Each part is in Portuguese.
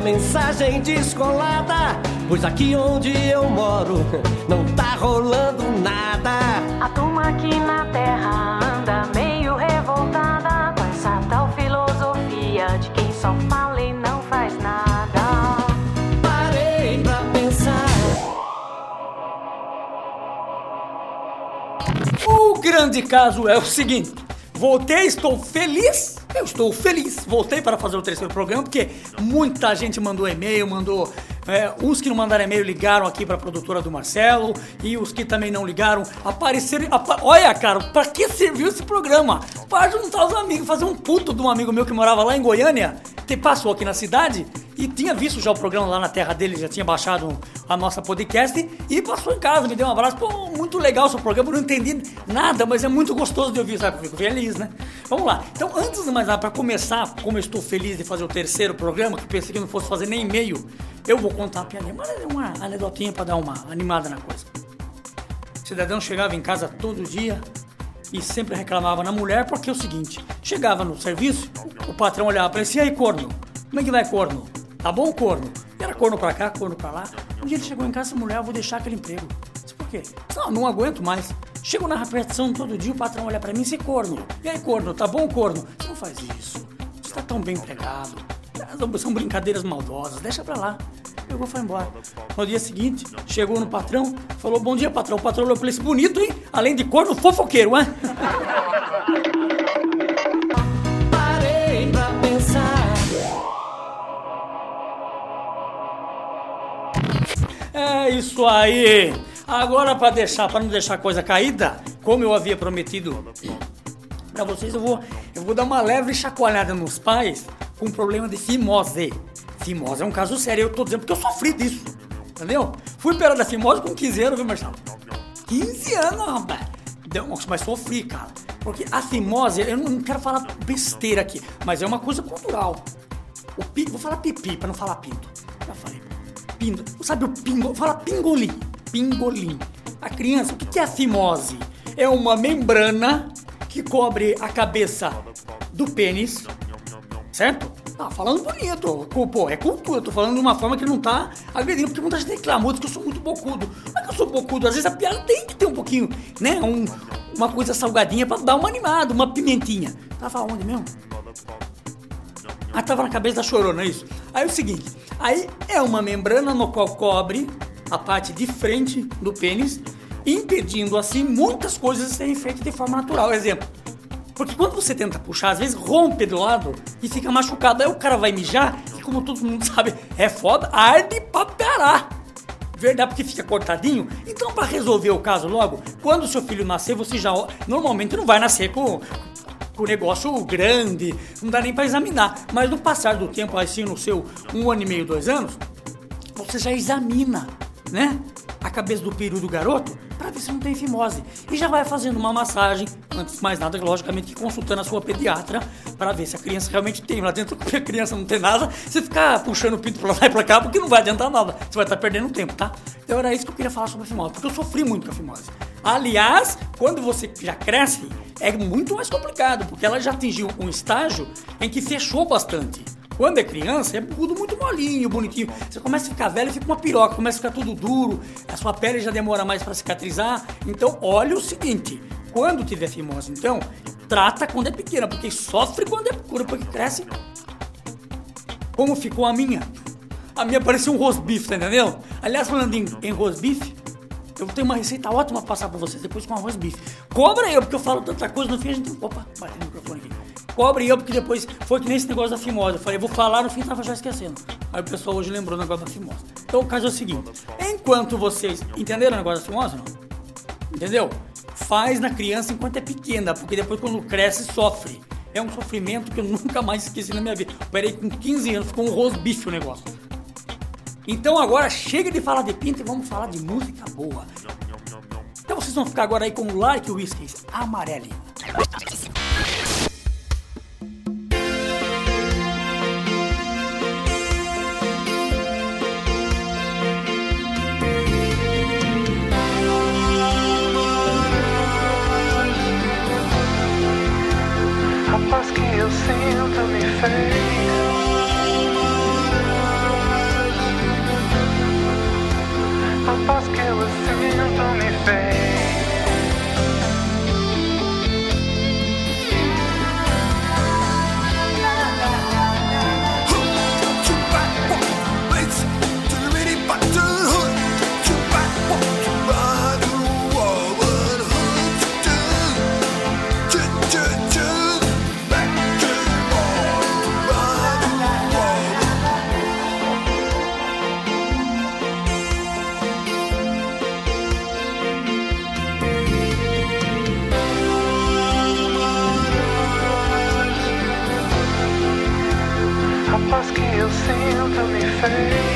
uma mensagem descolada. Pois aqui onde eu moro não tá rolando nada. A turma aqui na terra anda meio revoltada com essa tal filosofia de quem só fala e não faz nada. Parei pra pensar. O grande caso é o seguinte: voltei, estou feliz. Eu estou feliz. Voltei para fazer o terceiro programa porque muita gente mandou e-mail, mandou. é, uns que não mandaram e-mail ligaram aqui para a produtora do Marcelo e os que também não ligaram apareceram. apa- Olha, cara, para que serviu esse programa? Para juntar os amigos, fazer um puto de um amigo meu que morava lá em Goiânia, que passou aqui na cidade e tinha visto já o programa lá na terra dele, já tinha baixado a nossa podcast e passou em casa, me deu um abraço. Pô, muito legal o seu programa, não entendi nada, mas é muito gostoso de ouvir, sabe? Fico feliz, né? Vamos lá. Então, antes de mais nada, para começar, como eu estou feliz de fazer o terceiro programa, que pensei que não fosse fazer nem e-mail, eu vou contar uma piadinha, mas é uma anedotinha para dar uma animada na coisa. O cidadão chegava em casa todo dia e sempre reclamava na mulher porque é o seguinte: chegava no serviço, o patrão olhava para ele assim, e aí, corno? Como é que vai, corno? Tá bom, corno? E era corno pra cá, corno pra lá. Um dia ele chegou em casa, mulher, eu vou deixar aquele emprego. Disse, por quê? Não, não aguento mais. Chego na repetição todo dia, o patrão olha pra mim, você corno. E aí, corno, tá bom, corno? Você não faz isso. Você tá tão bem empregado. São brincadeiras maldosas, deixa pra lá. Pegou e foi embora. No dia seguinte, chegou no patrão, falou: Bom dia, patrão. O patrão olhou pra ele bonito, hein? Além de corno, fofoqueiro, hein? isso aí. Agora para deixar, para não deixar a coisa caída, como eu havia prometido para vocês, eu vou, eu vou dar uma leve chacoalhada nos pais com problema de fimose. Fimose é um caso sério, eu tô dizendo porque eu sofri disso. Entendeu? Fui operado da fimose com 15 anos, viu, Marcelo? 15 anos, rapaz. Deu, mas sofri, cara. Porque a fimose, eu não quero falar besteira aqui, mas é uma coisa cultural. O pi, vou falar pipi, pra não falar pinto. Já falei. Pinto. Sabe o pingo? Fala pingolim. Pingolim. A criança, o que é a fimose? É uma membrana que cobre a cabeça do pênis, certo? Tá falando bonito. Pô, é cultura. Eu tô falando de uma forma que não tá agredindo, porque muita gente reclamou que eu sou muito bocudo. Não é que eu sou bocudo, às vezes a piada tem que ter um pouquinho, né? Um, uma coisa salgadinha pra dar uma animada, uma pimentinha. Tava onde mesmo? Ah, tava na cabeça da chorona, é isso. Aí é o seguinte, aí é uma membrana no qual cobre a parte de frente do pênis, impedindo assim muitas coisas serem feitas de forma natural. Exemplo, porque quando você tenta puxar, às vezes rompe do lado e fica machucado. Aí o cara vai mijar, e como todo mundo sabe, é foda, arde pra parar. Verdade, porque fica cortadinho. Então, pra resolver o caso logo, quando seu filho nascer, você já. Normalmente não vai nascer com o negócio grande, não dá nem pra examinar. Mas no passar do tempo, assim, no seu um ano e meio, dois anos, você já examina, né? A cabeça do peru do garoto para ver se não tem fimose. E já vai fazendo uma massagem, antes de mais nada, logicamente, consultando a sua pediatra para ver se a criança realmente tem. Lá dentro, porque a criança não tem nada, você ficar puxando o pinto pra lá e pra cá, porque não vai adiantar nada. Você vai estar perdendo tempo, tá? Então era isso que eu queria falar sobre a fimose, porque eu sofri muito com a fimose. Aliás, quando você já cresce, é muito mais complicado, porque ela já atingiu um estágio em que fechou bastante. Quando é criança, é tudo muito molinho, bonitinho. Você começa a ficar velho, fica uma piroca, começa a ficar tudo duro, a sua pele já demora mais para cicatrizar. Então, olha o seguinte: quando tiver fimose, então, trata quando é pequena, porque sofre quando é pura, porque cresce. Como ficou a minha? A minha parecia um rosbife, tá entendendo? Aliás, falando em, em rosbife, eu tenho uma receita ótima pra passar pra vocês depois com arroz bife. Cobra eu, porque eu falo tanta coisa, no fim a gente. Opa, bate no microfone aqui. Cobre eu, porque depois foi que nem esse negócio da fimose. Eu falei, vou falar, no fim tava já esquecendo. Aí o pessoal hoje lembrou o negócio da fimose. Então o caso é o seguinte: enquanto vocês. Entenderam o negócio da fimose não? Entendeu? Faz na criança enquanto é pequena, porque depois quando cresce sofre. É um sofrimento que eu nunca mais esqueci na minha vida. Operei com 15 anos, ficou um rosbife o negócio. Então agora chega de falar de pinto e vamos falar de música boa. Então vocês vão ficar agora aí com o Like Whiskies Amarelli. Rapaz que eu sinto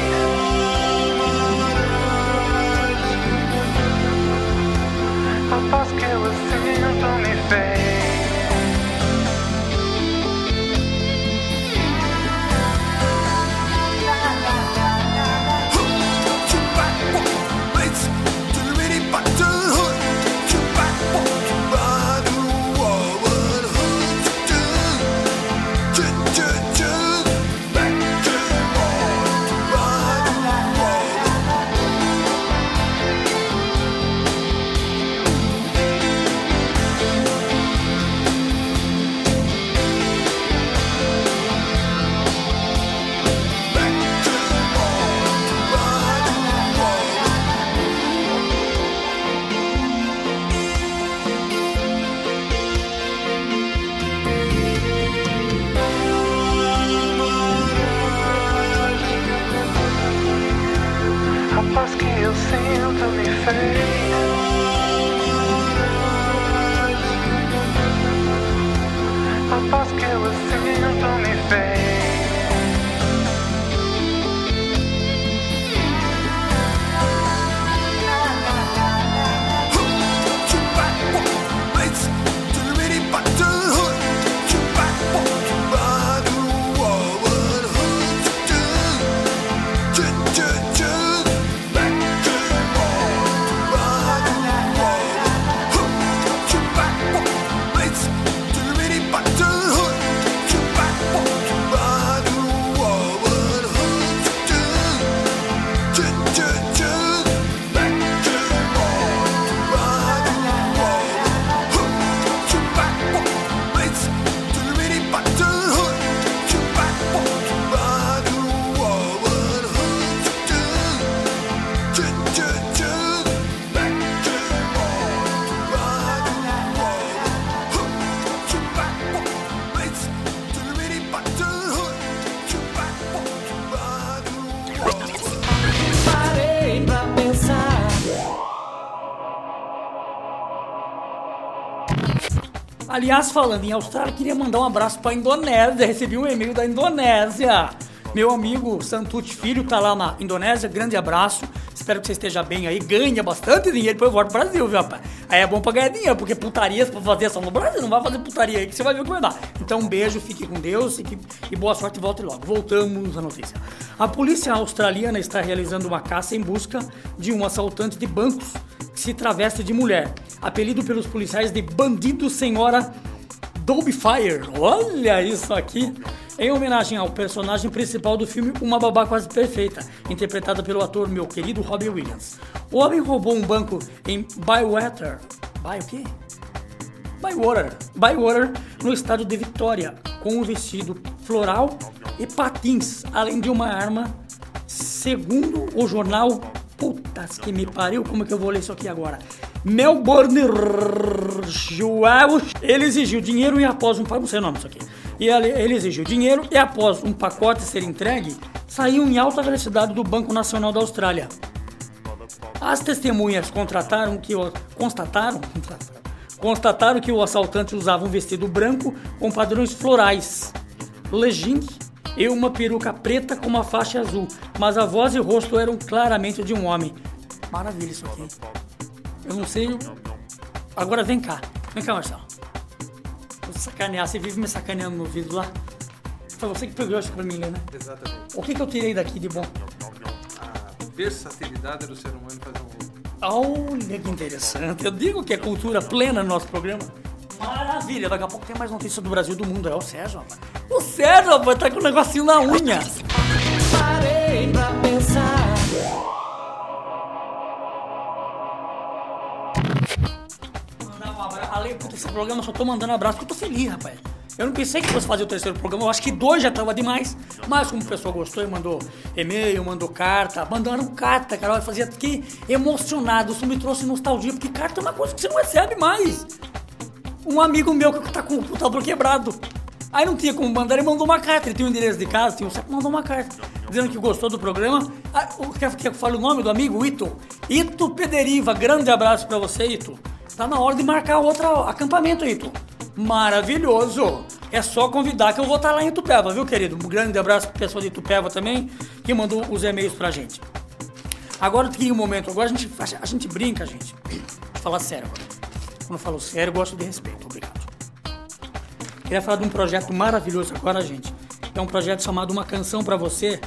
Aliás, falando em Austrália, queria mandar um abraço pra Indonésia. Recebi um e-mail da Indonésia. Meu amigo Santucci Filho tá lá na Indonésia. Grande abraço. Espero que você esteja bem aí. Ganha bastante dinheiro, depois volta pro Brasil, viu, rapaz? Aí é bom pra ganhar dinheiro, porque putarias pra fazer só no Brasil. Não vai fazer putaria aí que você vai ver o que vai dar. Então, um beijo, fique com Deus e, e boa sorte volte logo. Voltamos à notícia. A polícia australiana está realizando uma caça em busca de um assaltante de bancos que se traveste de mulher. Apelido pelos policiais de Bandido Senhora Dolby Fire. Olha isso aqui. Em homenagem ao personagem principal do filme Uma Babá Quase Perfeita, interpretada pelo ator meu querido Robin Williams. O homem roubou um banco em Bywater. By o quê? Bywater. Bywater, no estado de Vitória, com um vestido floral e patins, além de uma arma, segundo o jornal Putas que me pariu, como é que eu vou ler isso aqui agora? Melbourne Joel, ele exigiu dinheiro e após um não sei o nome isso aqui. E ele, ele exigiu dinheiro e após um pacote ser entregue, saiu em alta velocidade do Banco Nacional da Austrália. As testemunhas contrataram que constataram, constataram que o assaltante usava um vestido branco com padrões florais, legging e uma peruca preta com uma faixa azul, mas a voz e o rosto eram claramente de um homem. Maravilha isso aqui. Eu não sei. Agora vem cá, vem cá, Marcelo. Vou sacanear, você vive me sacaneando no vídeo lá. Foi você que pegou isso pra mim, né? Exatamente. O que, que eu tirei daqui de bom? A versatilidade do ser humano fazer um Olha que interessante. Eu digo que é cultura plena no nosso programa. Maravilha, daqui a pouco tem mais notícia do Brasil e do mundo. É o Sérgio, rapaz. O Sérgio, rapaz, tá com um negocinho na unha. Parei pra pensar. Programa só tô mandando abraço porque eu tô feliz, rapaz. Eu não pensei que fosse fazer o terceiro programa, eu acho que dois já tava demais. Mas como o pessoal gostou e mandou e-mail, mandou carta, mandaram carta, cara, eu fazia que emocionado, isso me trouxe nostalgia, porque carta é uma coisa que você não recebe mais. Um amigo meu que tá com o computador quebrado. Aí não tinha como mandar, ele mandou uma carta. Ele tinha um endereço de casa, tinha um saco, mandou uma carta. Dizendo que gostou do programa. Ah, o- quer, que eu fale o nome do amigo? Ito. Ito Pederiva. Grande abraço pra você, Ito. Tá na hora de marcar outro acampamento, Ito. Maravilhoso. É só convidar que eu vou estar lá em Itupeva, viu, querido? Um grande abraço pro pessoal de Itupeva também, que mandou os e-mails pra gente. Agora tem um momento, agora a gente, a gente brinca, gente. Falar sério agora. Quando eu falo sério, eu gosto de respeito. Obrigado. Queria falar de um projeto maravilhoso agora, gente. É um projeto chamado Uma Canção Pra Você.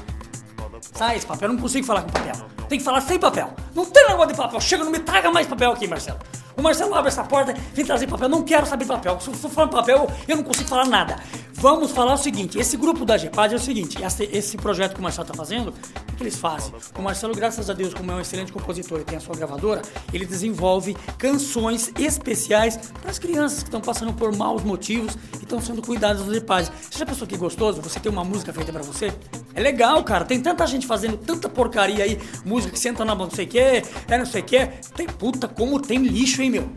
Sai esse papel, eu não consigo falar com papel. Tem que falar sem papel. Não tem negócio de papel. Chega, não me traga mais papel aqui, Marcelo. O Marcelo abre essa porta, vem trazer papel. Não quero saber de papel. Se eu for falar papel, eu não consigo falar nada. Vamos falar o seguinte: esse grupo da GEPAD é o seguinte, esse, projeto que o Marcelo está fazendo, o que eles fazem? O Marcelo, graças a Deus, como é um excelente compositor e tem a sua gravadora, ele desenvolve canções especiais para as crianças que estão passando por maus motivos e estão sendo cuidadas dos GEPAD. Você já pensou que gostoso você ter uma música feita para você? É legal, cara. Tem tanta gente fazendo tanta porcaria aí, música que senta na não sei o que, é não sei o que. Tem puta como tem lixo, hein, meu?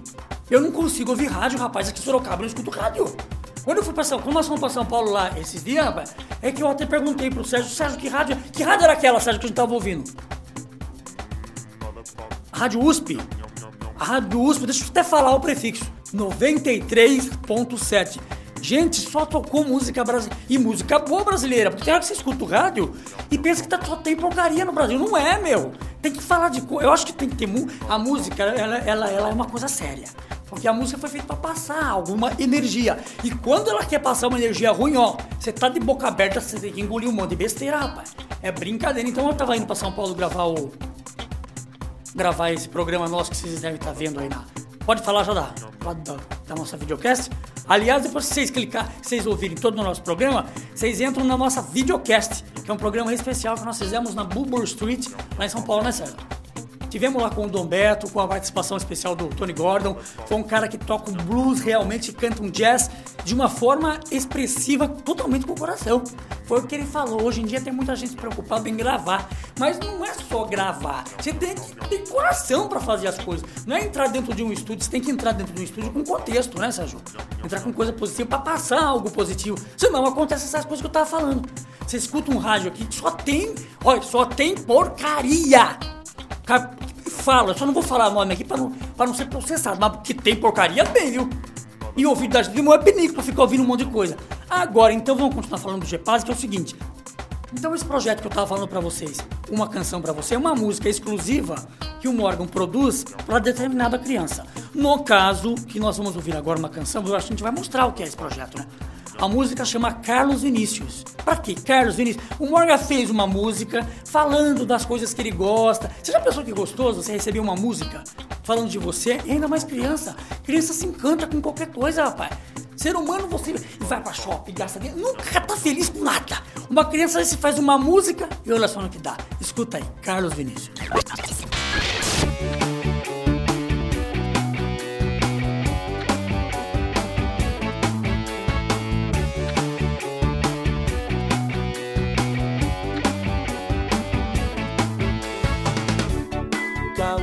Eu não consigo ouvir rádio, rapaz. Aqui em Sorocaba eu não escuto rádio. Quando eu fui pra São quando nós fomos pra São Paulo lá esses dias, rapaz, é que eu até perguntei pro Sérgio, Sérgio, que rádio, que rádio era aquela, Sérgio, que a gente tava ouvindo? Rádio USP. A Rádio USP, deixa eu até falar o prefixo. 93.7. Gente, só tocou música brasileira. E música boa brasileira. Porque tem hora que você escuta o rádio e pensa que tá, só tem porcaria no Brasil. Não é, meu. Tem que falar de coisa. Eu acho que tem que ter. mu- A música, ela, ela, ela é uma coisa séria. Porque a música foi feita pra passar alguma energia. E quando ela quer passar uma energia ruim, ó, você tá de boca aberta, você tem que engolir um monte de besteira, rapaz. É brincadeira. Então eu tava indo pra São Paulo gravar o, gravar esse programa nosso que vocês devem estar vendo aí na. Pode falar já da, lá da, da nossa videocast. Aliás, depois que vocês clicar, vocês ouvirem todo o nosso programa, vocês entram na nossa videocast, que é um programa especial que nós fizemos na Bulbur Street, lá em São Paulo, né, Sérgio? Tivemos lá com o Dom Beto, com a participação especial do Tony Gordon. Foi um cara que toca um blues realmente, canta um jazz de uma forma expressiva, totalmente com o coração. Foi o que ele falou. Hoje em dia tem muita gente preocupada em gravar. Mas não é só gravar. Você tem que ter coração para fazer as coisas. Não é entrar dentro de um estúdio, você tem que entrar dentro de um estúdio com contexto, né, Sérgio? Entrar com coisa positiva para passar algo positivo. Senão acontece essas coisas que eu tava falando. Você escuta um rádio aqui que só tem. Olha, só tem porcaria. Fala, eu só não vou falar nome aqui pra não, pra não ser processado, mas que tem porcaria bem, viu? E o ouvido da gente é penico pra ficar ouvindo um monte de coisa. Agora, então vamos continuar falando do GPAS, que é o seguinte. Então esse projeto que eu tava falando pra vocês, uma canção pra você, é uma música exclusiva que um órgão produz para determinada criança. No caso, que nós vamos ouvir agora uma canção, eu acho que a gente vai mostrar o que é esse projeto, né? A música chama Carlos Vinícius. Pra quê? Carlos Vinícius. O Morgan fez uma música falando das coisas que ele gosta. Você já pensou que gostoso você receber uma música falando de você? E ainda mais criança. Criança se encanta com qualquer coisa, rapaz. Ser humano, você vai pra shopping, gasta dinheiro, nunca tá feliz com nada. Uma criança se faz uma música e olha só no que dá. Escuta aí, Carlos Vinícius.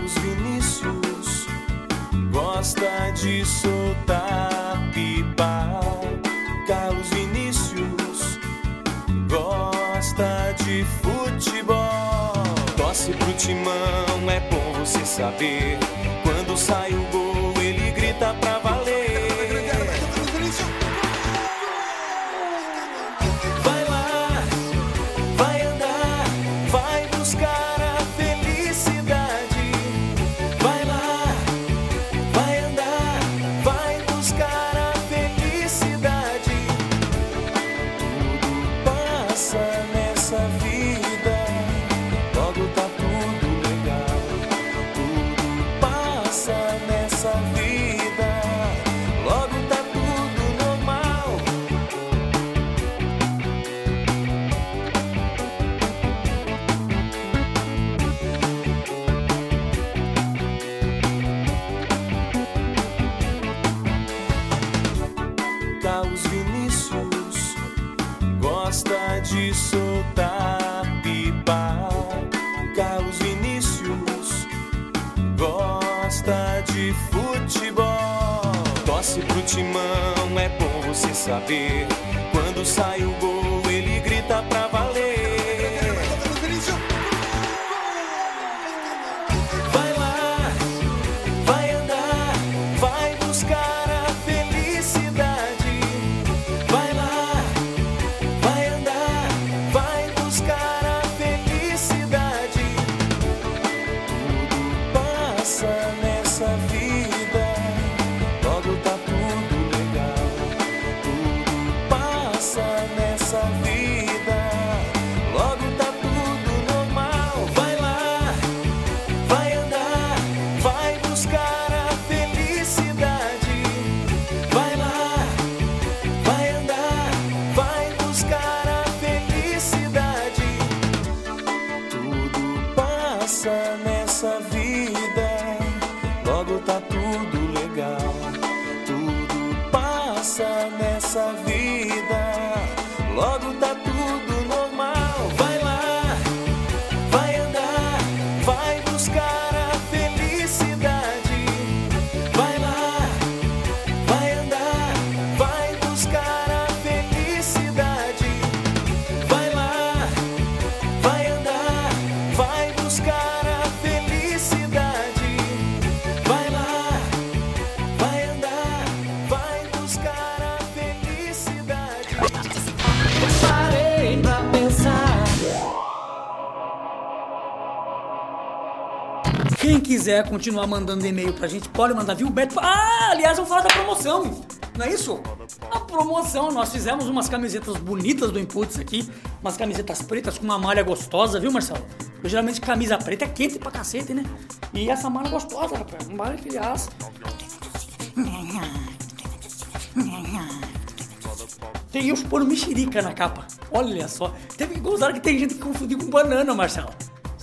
Carlos Vinícius gosta de soltar pipa. Carlos Vinícius gosta de futebol. Torce pro timão, é bom você saber. Quando sai o gol, quiser continuar mandando e-mail pra gente, pode mandar, viu, Beto? Ah, aliás, vamos falar da promoção, não é isso? A promoção, nós fizemos umas camisetas bonitas do Inputs aqui, umas camisetas pretas com uma malha gostosa, viu, Marcelo? Porque geralmente camisa preta é quente pra cacete, né? E essa malha gostosa, rapaz, uma malha que aliás... Tem urso pondo mexerica na capa. Olha só. Teve que gozar que tem gente que confundiu com banana, Marcelo.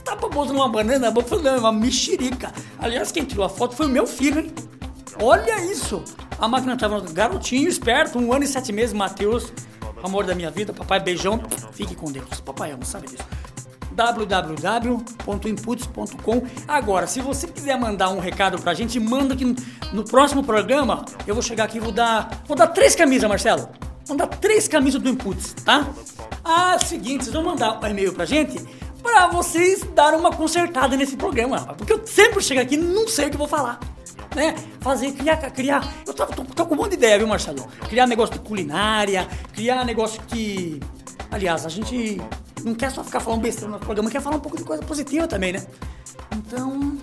Tá propondo uma banana? Eu falei, não, uma mexerica. Aliás, quem tirou a foto foi o meu filho, hein? Olha isso. A máquina tava garotinho, esperto, um ano e sete meses, Matheus. Amor da minha vida, papai, beijão. Fique com Deus. Papai ama, sabe disso www.inputs.com. Agora, se você quiser mandar um recado pra gente, manda que no próximo programa eu vou chegar aqui e vou dar, vou dar três camisas, Marcelo. Vou dar três camisas do Inputs, tá? Ah, é seguinte, vocês vão mandar um e-mail pra gente pra vocês darem uma consertada nesse programa, porque eu sempre chego aqui e não sei o que vou falar. Né? Fazer, criar, criar. Eu tô, tô- tô com um monte de ideia, viu, Marcelo? Criar negócio de culinária, criar negócio que. Aliás, a gente não quer só ficar falando besteira no programa, quer falar um pouco de coisa positiva também, né? Então,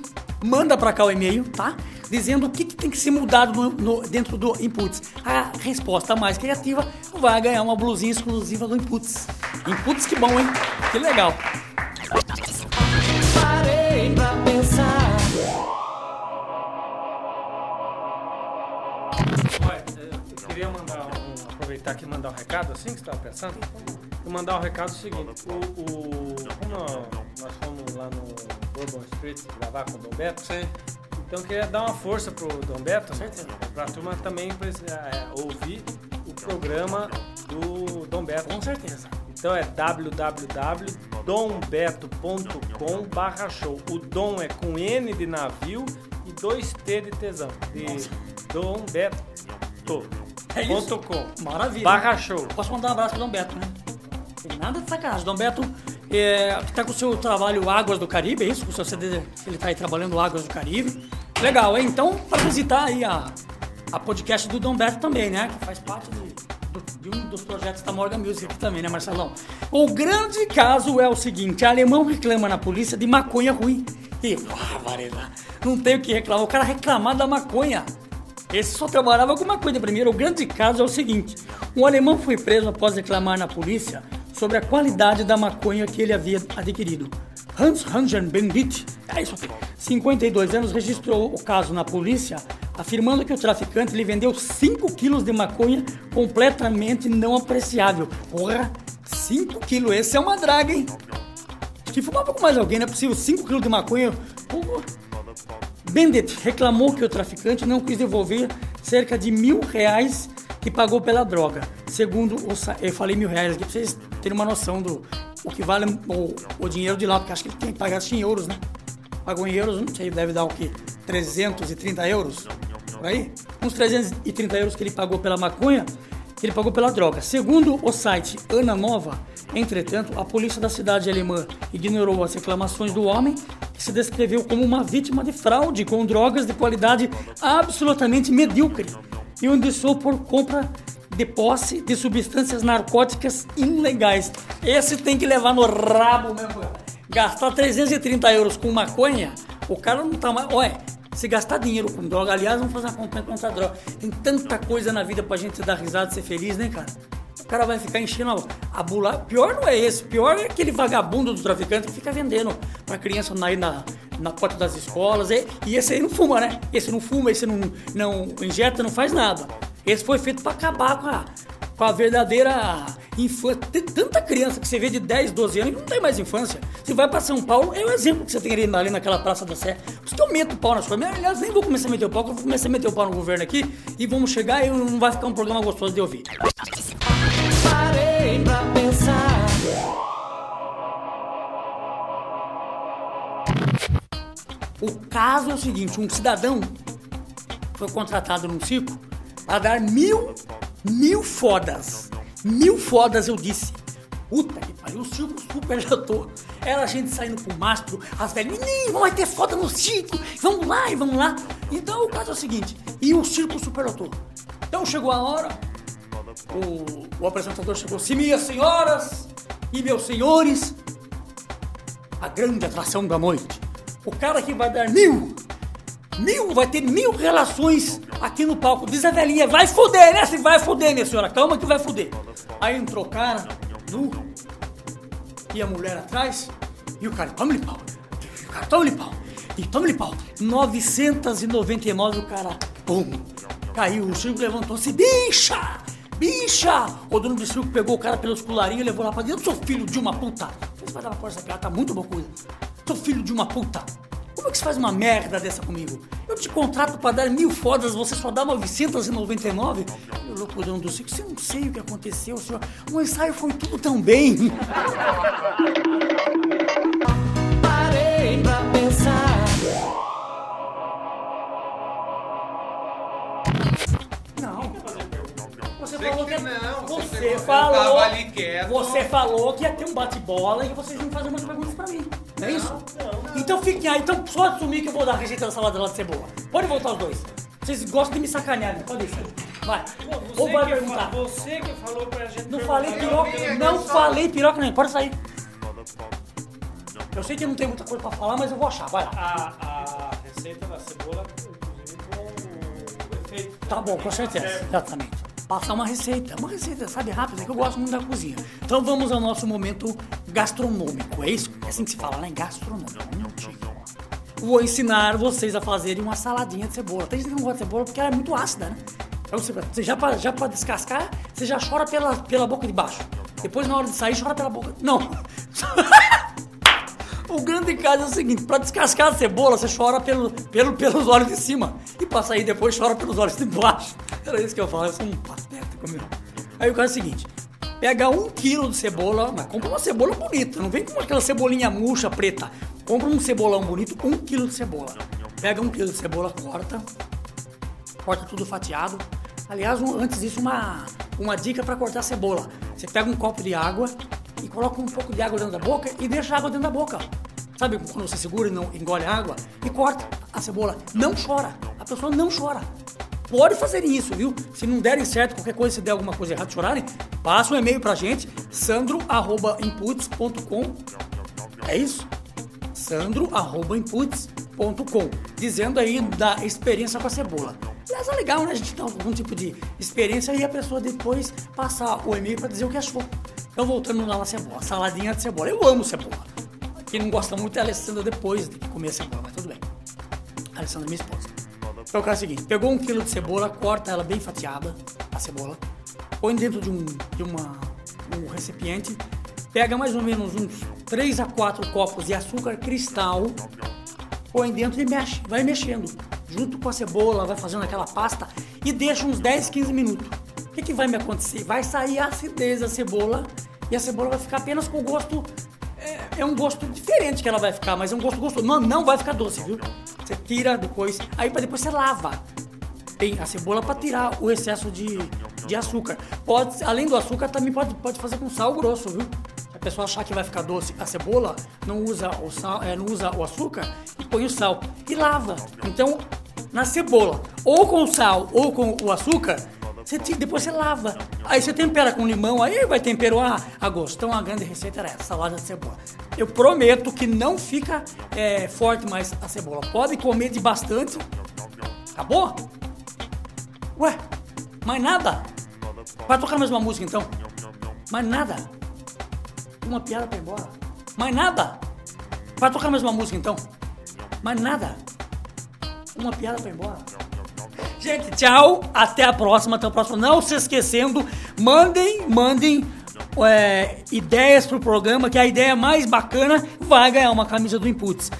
manda pra cá o e-mail, tá? Dizendo o que, que tem que ser mudado no- no- dentro do Inputs. A resposta mais criativa vai ganhar uma blusinha exclusiva do Inputs. Inputs, que bom, hein? Que legal. Parei pra pensar. Olha, eu queria mandar um, aproveitar aqui e mandar um recado, assim que você estava pensando. E mandar um recado seguinte, o, o, como nós, fomos lá no Bourbon Street gravar com o Dom Beto, então eu queria dar uma força pro Dom Beto, pra turma também pra, é, ouvir o programa do Dom Beto. Com certeza. Então é www.dombeto.com barra show. O Dom é com N de navio e dois T de tesão. De Dom Beto. É. Maravilha. Barra show. Posso mandar um abraço pro Dom Beto, né? Tem nada de sacanagem. Dom Beto é, que tá com o seu trabalho Águas do Caribe, é isso? Com o seu CD, ele tá aí trabalhando Águas do Caribe. Legal, hein? Então, para visitar aí a, a podcast do Dom Beto também, né? Que faz parte do- de um dos projetos da Morgan Music também, né, Marcelão? O grande caso é o seguinte: alemão reclama na polícia de maconha ruim. E, barbaridade, não tem o que reclamar. O cara reclamar da maconha. Esse só trabalhava com maconha primeiro. O grande caso é o seguinte: um alemão foi preso após reclamar na polícia sobre a qualidade da maconha que ele havia adquirido. Hans Hansen Bendit, é isso, 52 anos, registrou o caso na polícia, afirmando que o traficante lhe vendeu 5 quilos de maconha completamente não apreciável. Porra, 5 quilos, esse é uma draga, hein? Fumar um pouco mais alguém, não é possível. 5 quilos de maconha. Porra. Bendit reclamou que o traficante não quis devolver cerca de mil reais que pagou pela droga. Segundo o eu falei mil reais aqui pra vocês terem uma noção do o que vale o, o dinheiro de lá, porque acho que ele tem que pagar em euros, né? Pagou em euros, não sei, deve dar o quê? 330 euros, por aí, uns 330 euros que ele pagou pela maconha, ele pagou pela droga. Segundo o site Ana Nova, entretanto, a polícia da cidade alemã ignorou as reclamações do homem, que se descreveu como uma vítima de fraude com drogas de qualidade absolutamente medíocre e o indiciou por compra de posse de substâncias narcóticas ilegais. Esse tem que levar no rabo mesmo. Gastar 330 euros com maconha, o cara não tá mais. Olha, se gastar dinheiro com droga, aliás, vamos fazer uma campanha contra a droga. Tem tanta coisa na vida pra gente dar risada e ser feliz, né, cara? O cara vai ficar enchendo a, bula. Pior não é esse, pior é aquele vagabundo do traficante que fica vendendo pra criança na, na, na porta das escolas. E, e esse aí não fuma, né? Esse não fuma, esse não, não injeta, não faz nada. Esse foi feito pra acabar com a, com a verdadeira infância. Tem tanta criança que você vê de 10, 12 anos que não tem mais infância. Você vai pra São Paulo, é o exemplo que você tem ali, ali naquela Praça da Sé. Por isso que eu meto o pau nas coisas. Aliás, nem vou começar a meter o pau, porque eu vou começar a meter o pau no governo aqui e vamos chegar e não vai ficar um programa gostoso de ouvir. Parei pra pensar. O caso é o seguinte: um cidadão foi contratado num circo para dar mil, mil fodas. Mil fodas, eu disse. Puta que pariu, o circo super lotou. Era a gente saindo pro mastro, as velhas, menino, vai ter foda no circo, vamos lá e vamos lá. Então o caso é o seguinte: e o circo super lotou. Então chegou a hora, o, o apresentador chegou assim, minhas senhoras e meus senhores, a grande atração da noite. O cara que vai dar mil, mil, vai ter mil relações aqui no palco. Diz a velhinha, vai foder, né? Se vai foder, minha senhora, calma que vai foder. Aí entrou o cara, nu, e a mulher atrás, e o cara, toma-lhe pau. E o cara, toma-lhe pau. E toma-lhe pau. 999 o cara, pum, caiu. O circo levantou-se, bicha! Bicha! O dono do circo pegou o cara pelos colarinhos e levou lá pra dentro. Seu filho de uma puta! Você vai dar pra essa piada, tá muito boa coisa. Seu filho de uma puta! Como é que você faz uma merda dessa comigo? Eu te contrato pra dar mil fodas, você só dá 999? Meu louco dono do circo, você não sei o que aconteceu, senhor. O ensaio foi tudo tão bem. Parei pra pensar. Não. Você falou que que, não, você você falou, tava ali quieto. você falou que ia ter um bate-bola e que vocês iam fazer umas perguntas pra mim. Não é isso? Então fiquem aí, então só assumir que eu vou dar a receita da salada lá de cebola. Pode voltar os dois. Vocês gostam de me sacanear, né? Pode deixar. Vai. Ou vai perguntar. fa- você que falou pra gente Não falei piroca, não falei piroca nem. Pode sair. Eu sei que não tem muita coisa pra falar, mas eu vou achar. Vai lá. A, a receita da cebola, inclusive, com o efeito. Tá bom, com certeza. Exatamente. Passar uma receita. Uma receita, sabe, rápida, que eu gosto muito da cozinha. Então vamos ao nosso momento gastronômico. É isso? É assim que se fala, né? Gastronômico. Vou ensinar vocês a fazerem uma saladinha de cebola. Tem gente que não gosta de cebola porque ela é muito ácida, né? Então você, já para já pra descascar, você já chora pela, pela boca de baixo. Depois, na hora de sair, chora pela boca. Não! O grande caso é o seguinte, pra descascar a cebola, você chora pelo, pelo, pelos olhos de cima. E pra sair depois, chora pelos olhos de baixo. Era isso que eu falo, eu sou um patético, meu. Aí o caso é o seguinte, pega um quilo de cebola, mas compra uma cebola bonita, não vem com aquela cebolinha murcha, preta. Compra um cebolão bonito, um quilo de cebola. Pega um quilo de cebola, corta, corta tudo fatiado. Aliás, um- antes disso, uma, uma dica para cortar cebola. Você pega um copo de água e coloca um pouco de água dentro da boca e deixa a água dentro da boca. Sabe quando você segura e não engole a água? E corta a cebola. Não chora. A pessoa não chora. Pode fazer isso, viu? Se não derem certo, qualquer coisa, se der alguma coisa errada, chorarem, passa um e-mail pra gente, sandro.inputs.com. É isso? sandro.inputs.com dizendo aí da experiência com a cebola. Aliás, é legal, né? A gente dar algum tipo de experiência e a pessoa depois passar o e-mail para dizer o que achou. Então, voltando lá na cebola, saladinha de cebola. Eu amo cebola. Quem não gosta muito é a Alessandra depois de comer a cebola, mas tudo bem. A Alessandra é minha esposa. Então, caso é o seguinte: pegou um quilo de cebola, corta ela bem fatiada, a cebola, põe dentro de um, de uma, um recipiente, pega mais ou menos uns 3 a 4 copos de açúcar cristal, põe dentro e mexe, vai mexendo. Junto com a cebola, vai fazendo aquela pasta e deixa uns 10, 15 minutos. O que, que vai me acontecer? Vai sair a acidez da cebola e a cebola vai ficar apenas com o gosto. É, é um gosto diferente que ela vai ficar, mas é um gosto gostoso. Não, não vai ficar doce, viu? Você tira depois, aí para depois você lava. Tem a cebola para tirar o excesso de, de açúcar. Pode, além do açúcar, também pode, pode fazer com sal grosso, viu? Se a pessoa achar que vai ficar doce a cebola, não usa o sal, é, não usa o açúcar e põe o sal e lava. Então, na cebola, ou com sal ou com o açúcar, você te- depois você lava. Aí você tempera com limão, aí vai temperar a gosto. Então a grande receita era essa, salada de cebola. Eu prometo que não fica é, forte mais a cebola. Pode comer de bastante. Acabou? Ué, mais nada? Vai tocar mais uma música então? Mais nada? Uma piada pra ir embora? Mais nada? Vai tocar mais uma música então? Mais nada? Uma piada pra ir embora? Gente, tchau. Até a próxima. Até a próxima. Não se esquecendo, mandem, mandem é, ideias pro programa, que a ideia mais bacana vai ganhar uma camisa do Inputs.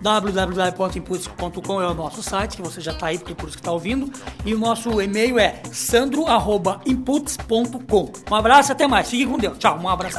www.inputs.com é o nosso site, que você já tá aí, porque por isso que tá ouvindo. E o nosso e-mail é sandro.inputs.com. Um abraço, até mais. Fique com Deus. Tchau, um abraço.